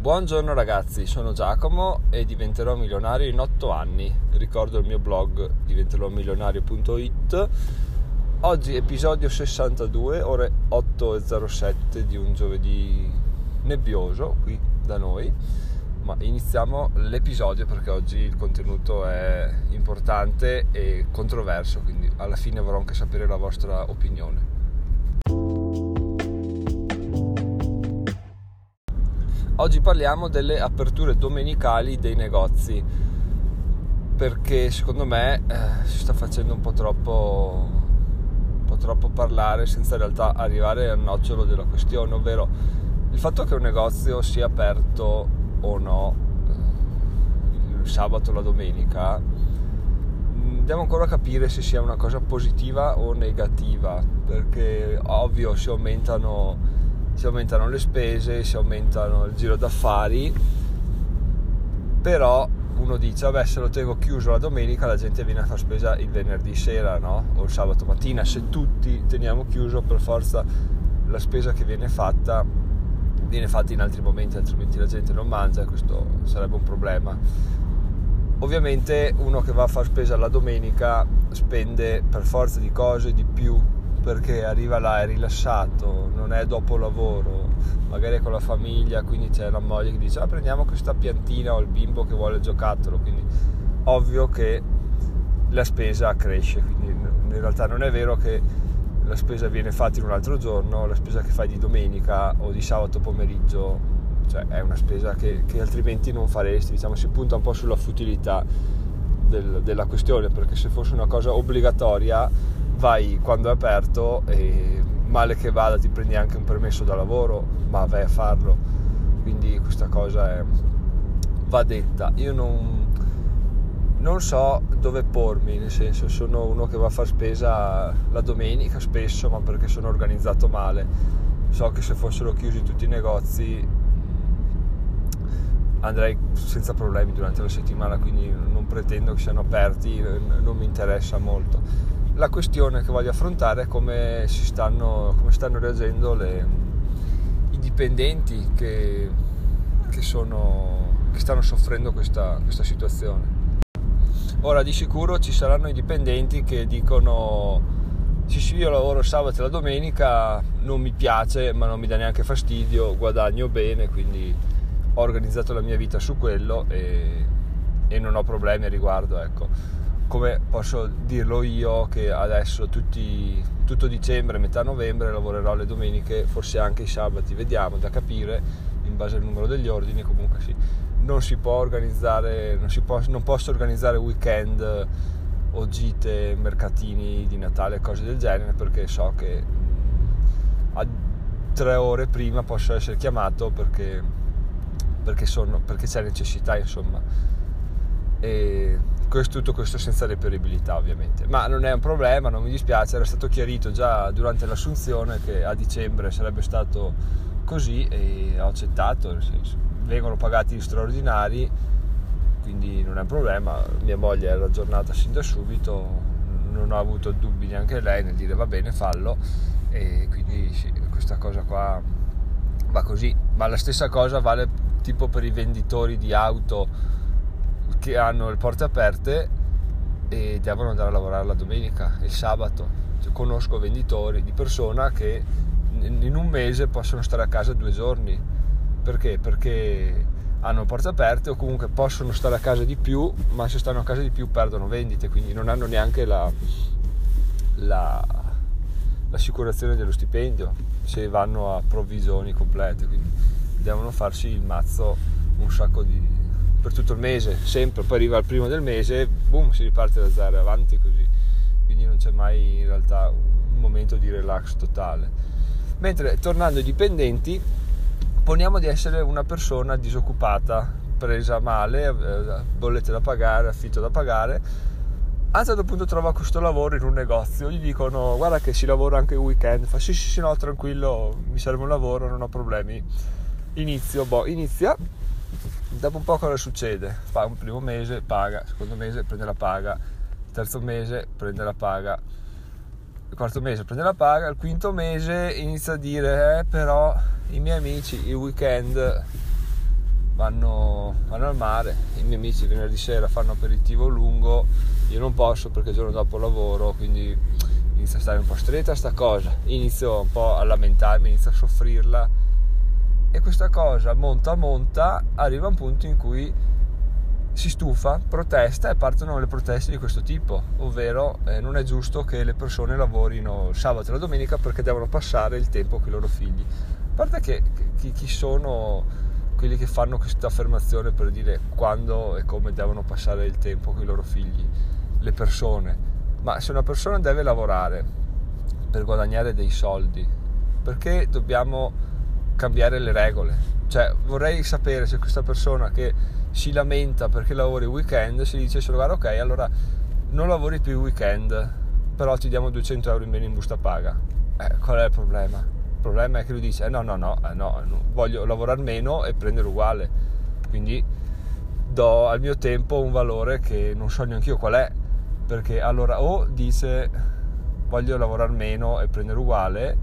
Buongiorno ragazzi, sono Giacomo e diventerò milionario in 8 anni. Ricordo il mio blog diventeròmilionario.it. Oggi episodio 62, ore 8.07 di un giovedì nebbioso qui da noi. Ma iniziamo l'episodio perché oggi il contenuto è importante e controverso, quindi alla fine vorrò anche sapere la vostra opinione. Oggi parliamo delle aperture domenicali dei negozi perché secondo me eh, si sta facendo un po' troppo, un po' troppo parlare senza in realtà arrivare al nocciolo della questione, ovvero il fatto che un negozio sia aperto o no il sabato o la domenica mm, devo ancora capire se sia una cosa positiva o negativa perché ovvio si aumentano si aumentano le spese, si aumentano il giro d'affari, però uno dice vabbè se lo tengo chiuso la domenica la gente viene a fare spesa il venerdì sera no? o il sabato mattina, se tutti teniamo chiuso per forza la spesa che viene fatta viene fatta in altri momenti altrimenti la gente non mangia questo sarebbe un problema ovviamente uno che va a fare spesa la domenica spende per forza di cose di più perché arriva là, è rilassato, non è dopo lavoro, magari è con la famiglia, quindi c'è la moglie che dice ah, prendiamo questa piantina o il bimbo che vuole il giocattolo, quindi ovvio che la spesa cresce, quindi in realtà non è vero che la spesa viene fatta in un altro giorno, la spesa che fai di domenica o di sabato pomeriggio, cioè è una spesa che, che altrimenti non faresti, diciamo si punta un po' sulla futilità del, della questione, perché se fosse una cosa obbligatoria vai quando è aperto e male che vada ti prendi anche un permesso da lavoro, ma vai a farlo. Quindi questa cosa è, va detta. Io non, non so dove pormi, nel senso sono uno che va a fare spesa la domenica spesso, ma perché sono organizzato male. So che se fossero chiusi tutti i negozi andrei senza problemi durante la settimana, quindi non pretendo che siano aperti, non mi interessa molto la questione che voglio affrontare è come, stanno, come stanno reagendo le, i dipendenti che, che, sono, che stanno soffrendo questa, questa situazione. Ora di sicuro ci saranno i dipendenti che dicono sì sì io lavoro sabato e la domenica, non mi piace ma non mi dà neanche fastidio, guadagno bene quindi ho organizzato la mia vita su quello e, e non ho problemi a riguardo ecco come posso dirlo io che adesso tutti, tutto dicembre, metà novembre lavorerò le domeniche, forse anche i sabati, vediamo da capire in base al numero degli ordini, comunque sì, non si può organizzare, non, si può, non posso organizzare weekend o gite, mercatini di Natale, cose del genere, perché so che a tre ore prima posso essere chiamato perché, perché, sono, perché c'è necessità, insomma. E questo, tutto questo senza reperibilità ovviamente. Ma non è un problema non mi dispiace. Era stato chiarito già durante l'assunzione che a dicembre sarebbe stato così e ho accettato nel senso vengono pagati gli straordinari quindi non è un problema. Mia moglie era aggiornata sin da subito non ho avuto dubbi neanche lei nel dire va bene fallo. E quindi sì, questa cosa qua va così. Ma la stessa cosa vale tipo per i venditori di auto che hanno le porte aperte e devono andare a lavorare la domenica, il sabato. Cioè, conosco venditori di persona che in un mese possono stare a casa due giorni. Perché? Perché hanno porte aperte o comunque possono stare a casa di più, ma se stanno a casa di più perdono vendite, quindi non hanno neanche la, la, l'assicurazione dello stipendio se vanno a provvisioni complete, quindi devono farsi il mazzo un sacco di, per tutto il mese, sempre, poi arriva il primo del mese, boom, si riparte da zero, avanti così, quindi non c'è mai in realtà un momento di relax totale. Mentre tornando ai dipendenti, poniamo di essere una persona disoccupata, presa male, eh, bollette da pagare, affitto da pagare, a un certo punto trova questo lavoro in un negozio, gli dicono guarda che si lavora anche il weekend, fa sì sì sì no tranquillo, mi serve un lavoro, non ho problemi, inizio, boh, inizia dopo un po' cosa succede? Fa un primo mese, paga, secondo mese prende la paga, terzo mese prende la paga, il quarto mese prende la paga, il quinto mese inizia a dire eh, però i miei amici il weekend vanno, vanno al mare, i miei amici venerdì sera fanno aperitivo lungo, io non posso perché il giorno dopo lavoro, quindi inizio a stare un po' stretta sta cosa, inizio un po' a lamentarmi, inizio a soffrirla e questa cosa monta monta, arriva a un punto in cui si stufa, protesta e partono le proteste di questo tipo, ovvero eh, non è giusto che le persone lavorino sabato e la domenica perché devono passare il tempo con i loro figli. A parte che chi, chi sono quelli che fanno questa affermazione per dire quando e come devono passare il tempo con i loro figli, le persone. Ma se una persona deve lavorare per guadagnare dei soldi, perché dobbiamo cambiare le regole? Cioè, vorrei sapere se questa persona che si lamenta perché lavori il weekend si dice guarda ok, allora non lavori più il weekend, però ti diamo 200 euro in meno in busta paga. Eh, qual è il problema? Il problema è che lui dice eh no, no, no, eh, no, voglio lavorare meno e prendere uguale. Quindi do al mio tempo un valore che non so neanche io qual è, perché allora o dice voglio lavorare meno e prendere uguale,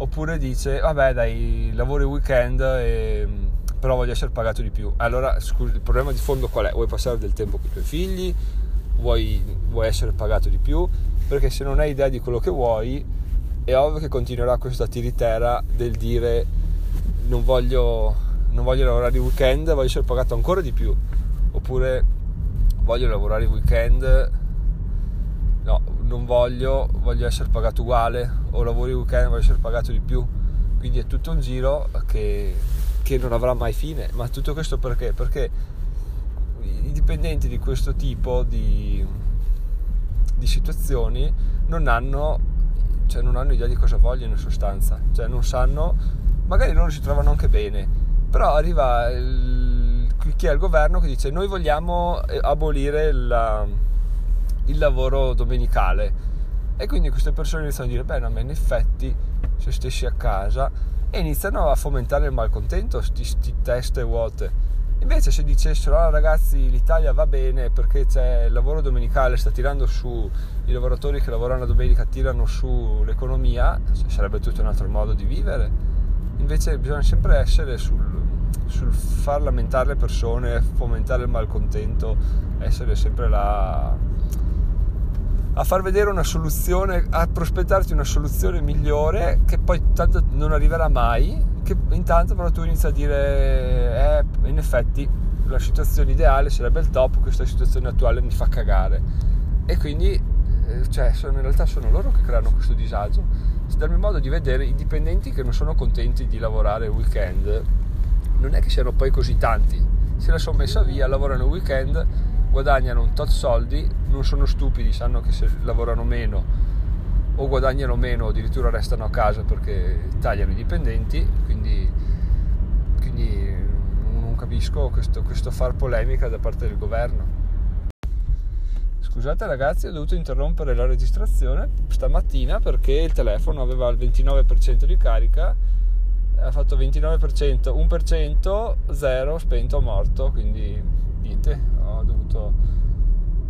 oppure dice vabbè dai, lavori weekend e però voglio essere pagato di più. Allora, scusi, il problema di fondo qual è? Vuoi passare del tempo con i tuoi figli? Vuoi, vuoi essere pagato di più? Perché se non hai idea di quello che vuoi, è ovvio che continuerà questa tiritera del dire non voglio, non voglio lavorare il weekend, voglio essere pagato ancora di più, oppure voglio lavorare il weekend, non voglio, voglio essere pagato uguale, o lavoro il weekend, voglio essere pagato di più. Quindi è tutto un giro che, che non avrà mai fine. Ma tutto questo perché? Perché i dipendenti di questo tipo di, di situazioni non hanno cioè non hanno idea di cosa vogliono in sostanza, cioè non sanno, magari loro si trovano anche bene, però arriva il, chi è il governo che dice noi vogliamo eh, abolire la, il lavoro domenicale e quindi queste persone iniziano a dire beh no, ma in effetti se stessi a casa e iniziano a fomentare il malcontento, queste teste vuote Invece se dicessero, ah, ragazzi, l'Italia va bene perché c'è il lavoro domenicale, sta tirando su, i lavoratori che lavorano la domenica tirano su l'economia, sarebbe tutto un altro modo di vivere. Invece bisogna sempre essere sul, sul far lamentare le persone, fomentare il malcontento, essere sempre là a far vedere una soluzione, a prospettarti una soluzione migliore che poi tanto non arriverà mai che intanto però tu inizi a dire eh, in effetti la situazione ideale sarebbe il top questa situazione attuale mi fa cagare. E quindi eh, cioè, sono, in realtà sono loro che creano questo disagio. Dal mio modo di vedere i dipendenti che non sono contenti di lavorare weekend non è che siano poi così tanti. Se la sono messa via lavorano weekend guadagnano un tot soldi non sono stupidi sanno che se lavorano meno o guadagnano meno o addirittura restano a casa perché tagliano i dipendenti, quindi, quindi non capisco questo, questo far polemica da parte del governo. Scusate ragazzi, ho dovuto interrompere la registrazione stamattina perché il telefono aveva il 29% di carica, ha fatto 29%, 1%, 0, spento, morto, quindi niente, ho dovuto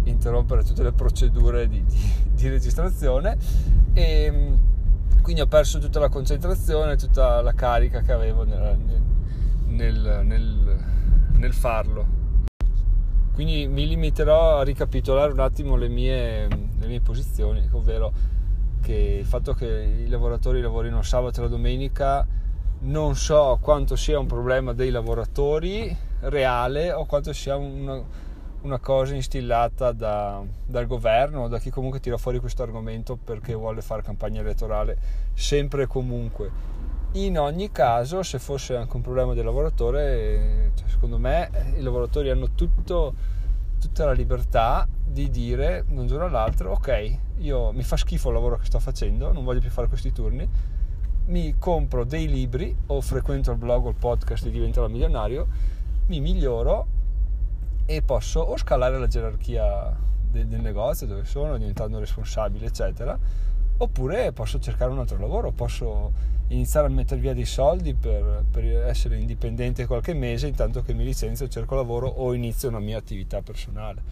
interrompere tutte le procedure di, di, di registrazione e mm, quindi ho perso tutta la concentrazione, tutta la carica che avevo nel, nel, nel, nel farlo. Quindi mi limiterò a ricapitolare un attimo le mie, le mie posizioni, ovvero che il fatto che i lavoratori lavorino sabato e la domenica non so quanto sia un problema dei lavoratori reale o quanto sia una, una cosa instillata da, dal governo o da chi comunque tira fuori questo argomento perché vuole fare campagna elettorale sempre e comunque. In ogni caso, se fosse anche un problema del lavoratore, cioè, secondo me i lavoratori hanno tutto, tutta la libertà di dire da un giorno all'altro, ok, io mi fa schifo il lavoro che sto facendo, non voglio più fare questi turni, mi compro dei libri o frequento il blog o il podcast e divento milionario, mi miglioro e posso o scalare la gerarchia del, del negozio dove sono diventando responsabile eccetera oppure posso cercare un altro lavoro posso iniziare a mettere via dei soldi per, per essere indipendente qualche mese intanto che mi licenzio, cerco lavoro o inizio una mia attività personale.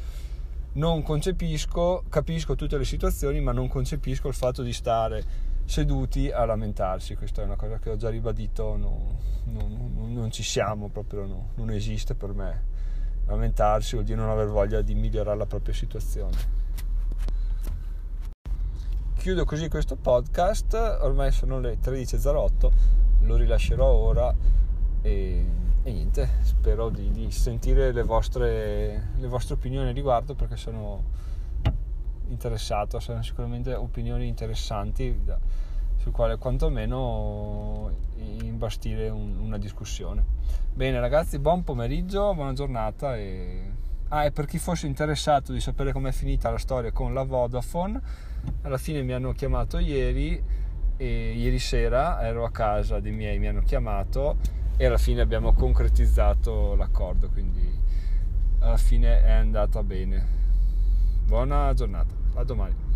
Non concepisco, capisco tutte le situazioni, ma non concepisco il fatto di stare seduti a lamentarsi, questa è una cosa che ho già ribadito, no, no, no, non ci siamo proprio, non esiste per me. Lamentarsi vuol dire non aver voglia di migliorare la propria situazione. Chiudo così questo podcast, ormai sono le 13.08, lo rilascerò ora e, e niente, spero di, di sentire le vostre, le vostre opinioni a riguardo perché sono interessato, sono sicuramente opinioni interessanti sul quale quantomeno imbastire un, una discussione. Bene ragazzi, buon pomeriggio, buona giornata e... Ah, e per chi fosse interessato di sapere com'è finita la storia con la Vodafone, alla fine mi hanno chiamato ieri e ieri sera ero a casa dei miei, mi hanno chiamato e alla fine abbiamo concretizzato l'accordo, quindi alla fine è andata bene. Buona giornata, a domani.